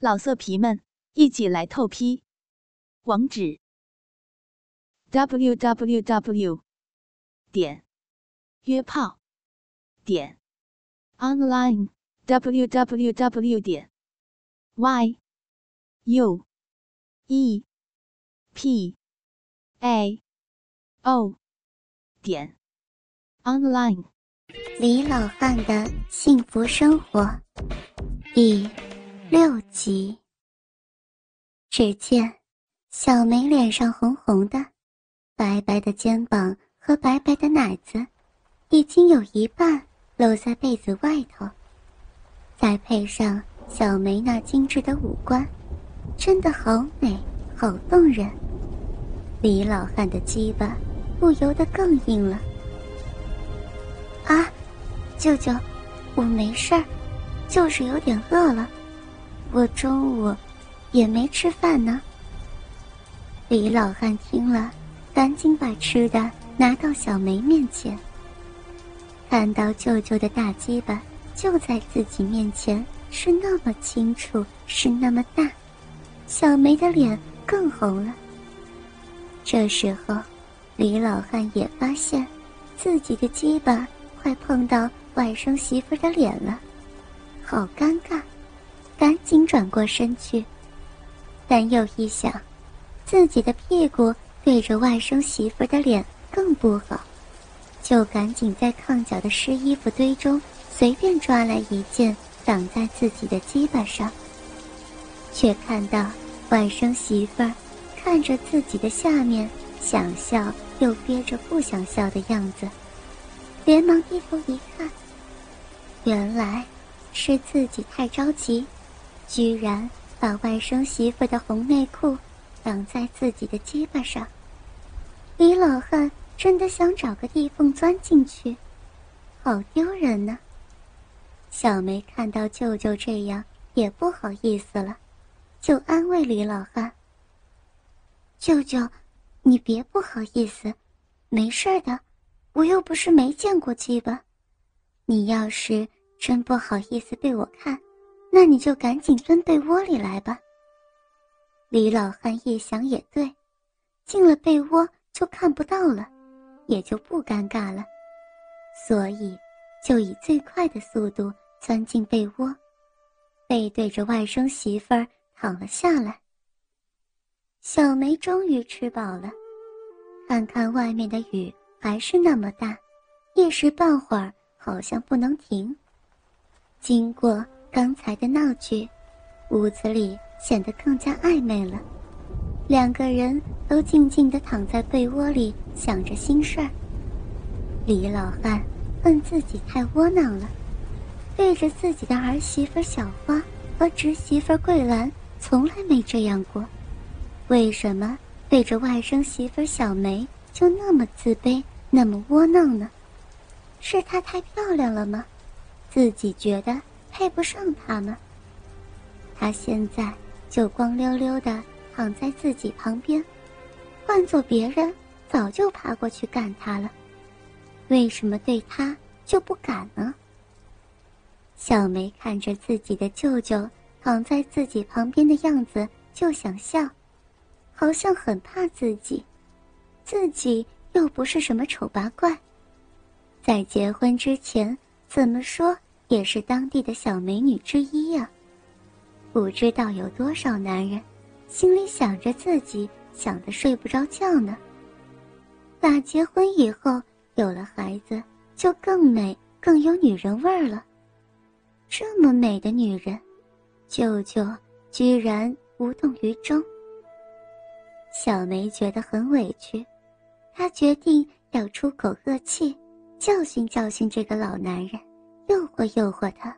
老色皮们，一起来透批！网址：w w w 点约炮点 online w w w 点 y u e p a o 点 online。李老汉的幸福生活，第。六集。只见小梅脸上红红的，白白的肩膀和白白的奶子，已经有一半露在被子外头。再配上小梅那精致的五官，真的好美，好动人。李老汉的鸡巴不由得更硬了。啊，舅舅，我没事儿，就是有点饿了。我中午也没吃饭呢。李老汉听了，赶紧把吃的拿到小梅面前。看到舅舅的大鸡巴就在自己面前，是那么清楚，是那么大，小梅的脸更红了。这时候，李老汉也发现，自己的鸡巴快碰到外甥媳妇的脸了，好尴尬。赶紧转过身去，但又一想，自己的屁股对着外甥媳妇的脸更不好，就赶紧在炕角的湿衣服堆中随便抓来一件挡在自己的鸡巴上。却看到外甥媳妇儿看着自己的下面，想笑又憋着不想笑的样子，连忙低头一看，原来是自己太着急。居然把外甥媳妇的红内裤挡在自己的鸡巴上，李老汉真的想找个地缝钻进去，好丢人呢。小梅看到舅舅这样，也不好意思了，就安慰李老汉：“舅舅，你别不好意思，没事的，我又不是没见过鸡巴，你要是真不好意思被我看。”那你就赶紧钻被窝里来吧。李老汉一想也对，进了被窝就看不到了，也就不尴尬了，所以就以最快的速度钻进被窝，背对着外甥媳妇儿躺了下来。小梅终于吃饱了，看看外面的雨还是那么大，一时半会儿好像不能停。经过。刚才的闹剧，屋子里显得更加暧昧了。两个人都静静地躺在被窝里，想着心事儿。李老汉恨自己太窝囊了，对着自己的儿媳妇小花和侄媳妇桂兰从来没这样过，为什么对着外甥媳妇小梅就那么自卑，那么窝囊呢？是她太漂亮了吗？自己觉得。配不上他吗？他现在就光溜溜的躺在自己旁边，换做别人早就爬过去干他了，为什么对他就不敢呢？小梅看着自己的舅舅躺在自己旁边的样子，就想笑，好像很怕自己，自己又不是什么丑八怪，在结婚之前怎么说？也是当地的小美女之一呀，不知道有多少男人心里想着自己，想的睡不着觉呢。打结婚以后有了孩子，就更美，更有女人味儿了。这么美的女人，舅舅居然无动于衷。小梅觉得很委屈，她决定要出口恶气，教训教训这个老男人。诱惑诱惑他。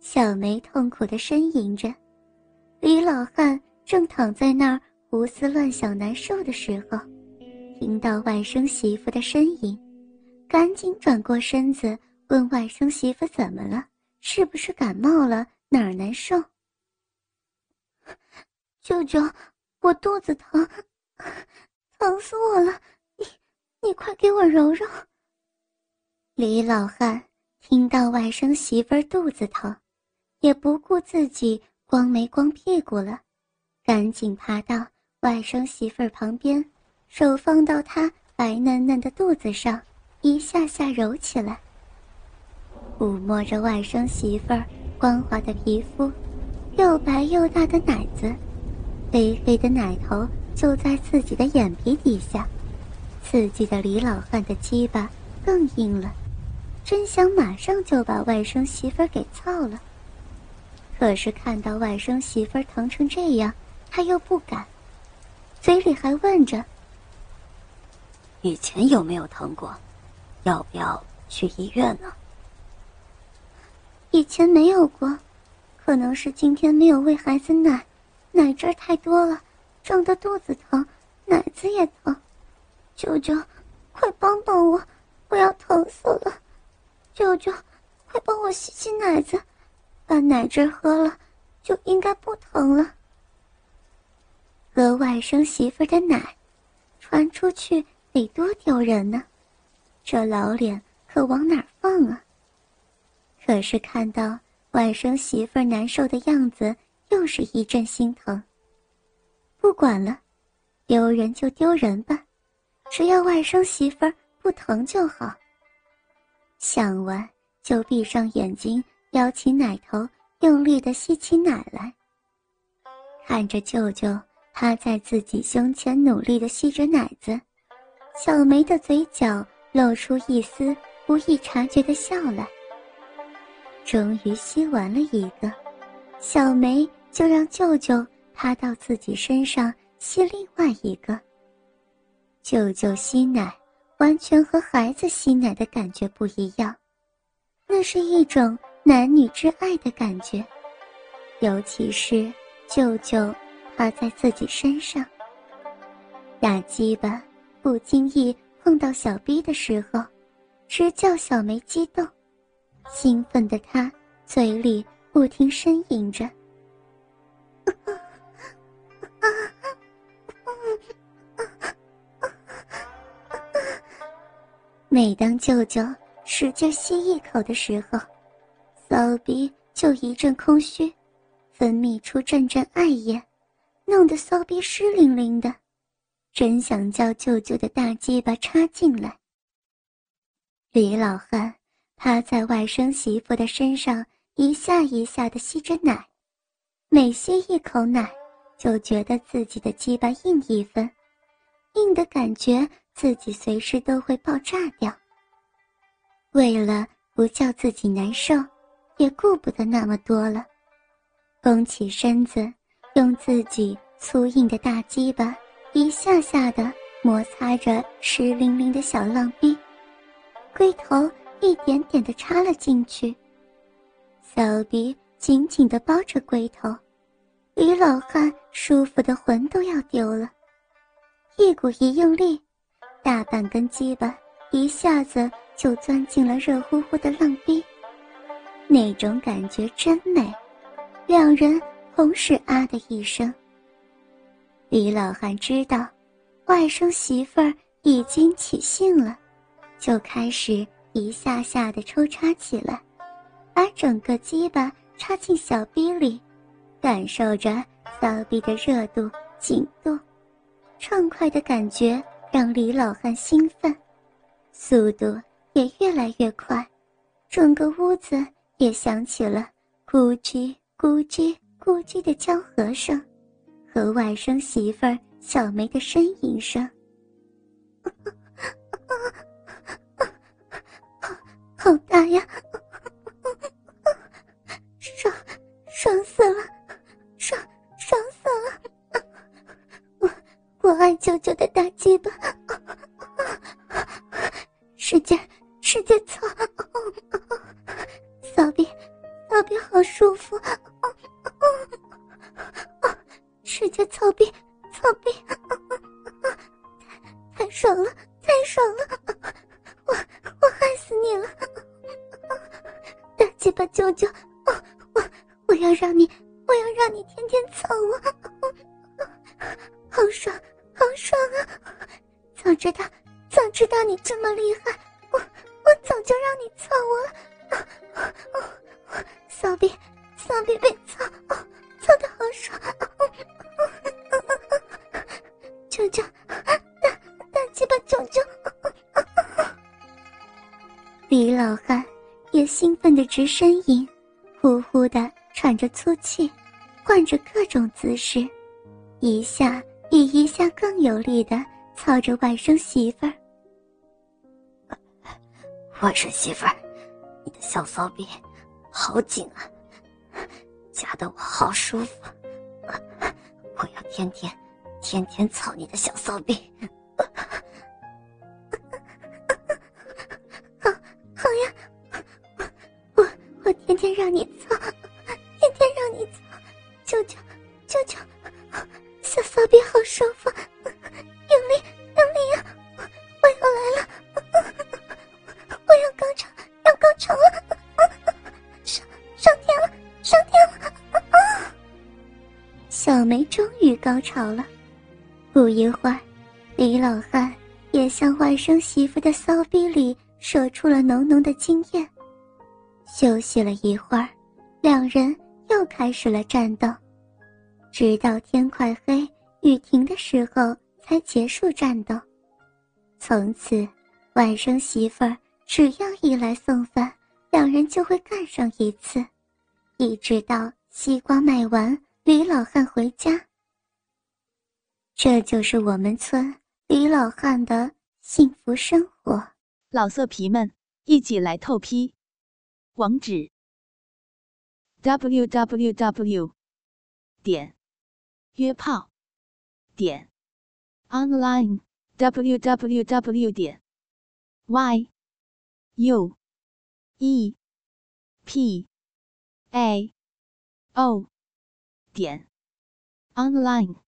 小梅痛苦的呻吟着，李老汉正躺在那儿胡思乱想难受的时候，听到外甥媳妇的呻吟，赶紧转过身子问外甥媳妇怎么了，是不是感冒了，哪儿难受？舅舅，我肚子疼。疼死我了！你，你快给我揉揉。李老汉听到外甥媳妇儿肚子疼，也不顾自己光没光屁股了，赶紧爬到外甥媳妇儿旁边，手放到她白嫩嫩的肚子上，一下下揉起来，抚摸着外甥媳妇儿光滑的皮肤，又白又大的奶子，肥肥的奶头就在自己的眼皮底下，刺激的李老汉的鸡巴更硬了。真想马上就把外甥媳妇给操了，可是看到外甥媳妇疼成这样，他又不敢，嘴里还问着：“以前有没有疼过？要不要去医院呢？”以前没有过，可能是今天没有喂孩子奶，奶汁太多了，胀得肚子疼，奶子也疼。舅舅，快帮帮我，我要疼死了！舅舅，快帮我吸吸奶子，把奶汁喝了，就应该不疼了。喝外甥媳妇的奶，传出去得多丢人呢，这老脸可往哪放啊？可是看到外甥媳妇难受的样子，又是一阵心疼。不管了，丢人就丢人吧，只要外甥媳妇儿不疼就好。想完，就闭上眼睛，撩起奶头，用力的吸起奶来。看着舅舅趴在自己胸前，努力的吸着奶子，小梅的嘴角露出一丝不易察觉的笑来。终于吸完了一个，小梅就让舅舅趴到自己身上吸另外一个。舅舅吸奶。完全和孩子吸奶的感觉不一样，那是一种男女之爱的感觉，尤其是舅舅趴在自己身上，大鸡巴不经意碰到小逼的时候，直叫小梅激动，兴奋的她嘴里不停呻吟着。每当舅舅使劲吸一口的时候，骚逼就一阵空虚，分泌出阵阵艾液，弄得骚逼湿淋淋的，真想叫舅舅的大鸡巴插进来。李老汉趴在外甥媳妇的身上，一下一下的吸着奶，每吸一口奶，就觉得自己的鸡巴硬一分，硬的感觉。自己随时都会爆炸掉。为了不叫自己难受，也顾不得那么多了，弓起身子，用自己粗硬的大鸡巴一下下的摩擦着湿淋淋的小浪逼，龟头一点点的插了进去，小鼻紧紧的包着龟头，李老汉舒服的魂都要丢了，一股一用力。大半根鸡巴一下子就钻进了热乎乎的浪逼，那种感觉真美。两人同时啊的一声。李老汉知道，外甥媳妇儿已经起兴了，就开始一下下的抽插起来，把整个鸡巴插进小逼里，感受着骚逼的热度、紧度、畅快的感觉。让李老汉兴奋，速度也越来越快，整个屋子也响起了咕叽咕叽咕叽的交合声，和外甥媳妇儿小梅的呻吟声。好，好大呀！劲，使劲操！骚逼，骚逼好舒服！使劲操逼，操逼！太爽了，太爽了！我我害死你了！大鸡巴舅舅，我我要让你，我要让你天天操我！好爽，好爽啊！早知道。早知道你这么厉害，我早就让你操我了，骚逼，骚逼被操，操的好爽，求求，大大鸡巴求求，李老汉也兴奋的直呻吟，呼呼的喘着粗气，换着各种姿势，一下比一下更有力的操着外甥媳妇儿。外甥媳妇儿，你的小骚逼好紧啊，夹得我好舒服，我要天天天天操你的小骚逼。高潮了。不一会儿，李老汉也向外甥媳妇的骚逼里射出了浓浓的精液。休息了一会儿，两人又开始了战斗，直到天快黑、雨停的时候才结束战斗。从此，外甥媳妇儿。只要一来送饭，两人就会干上一次，一直到西瓜卖完，李老汉回家。这就是我们村李老汉的幸福生活。老色皮们，一起来透批！网址：w w w. 点约炮点 online w w w. 点 y。U E P A O 点 online。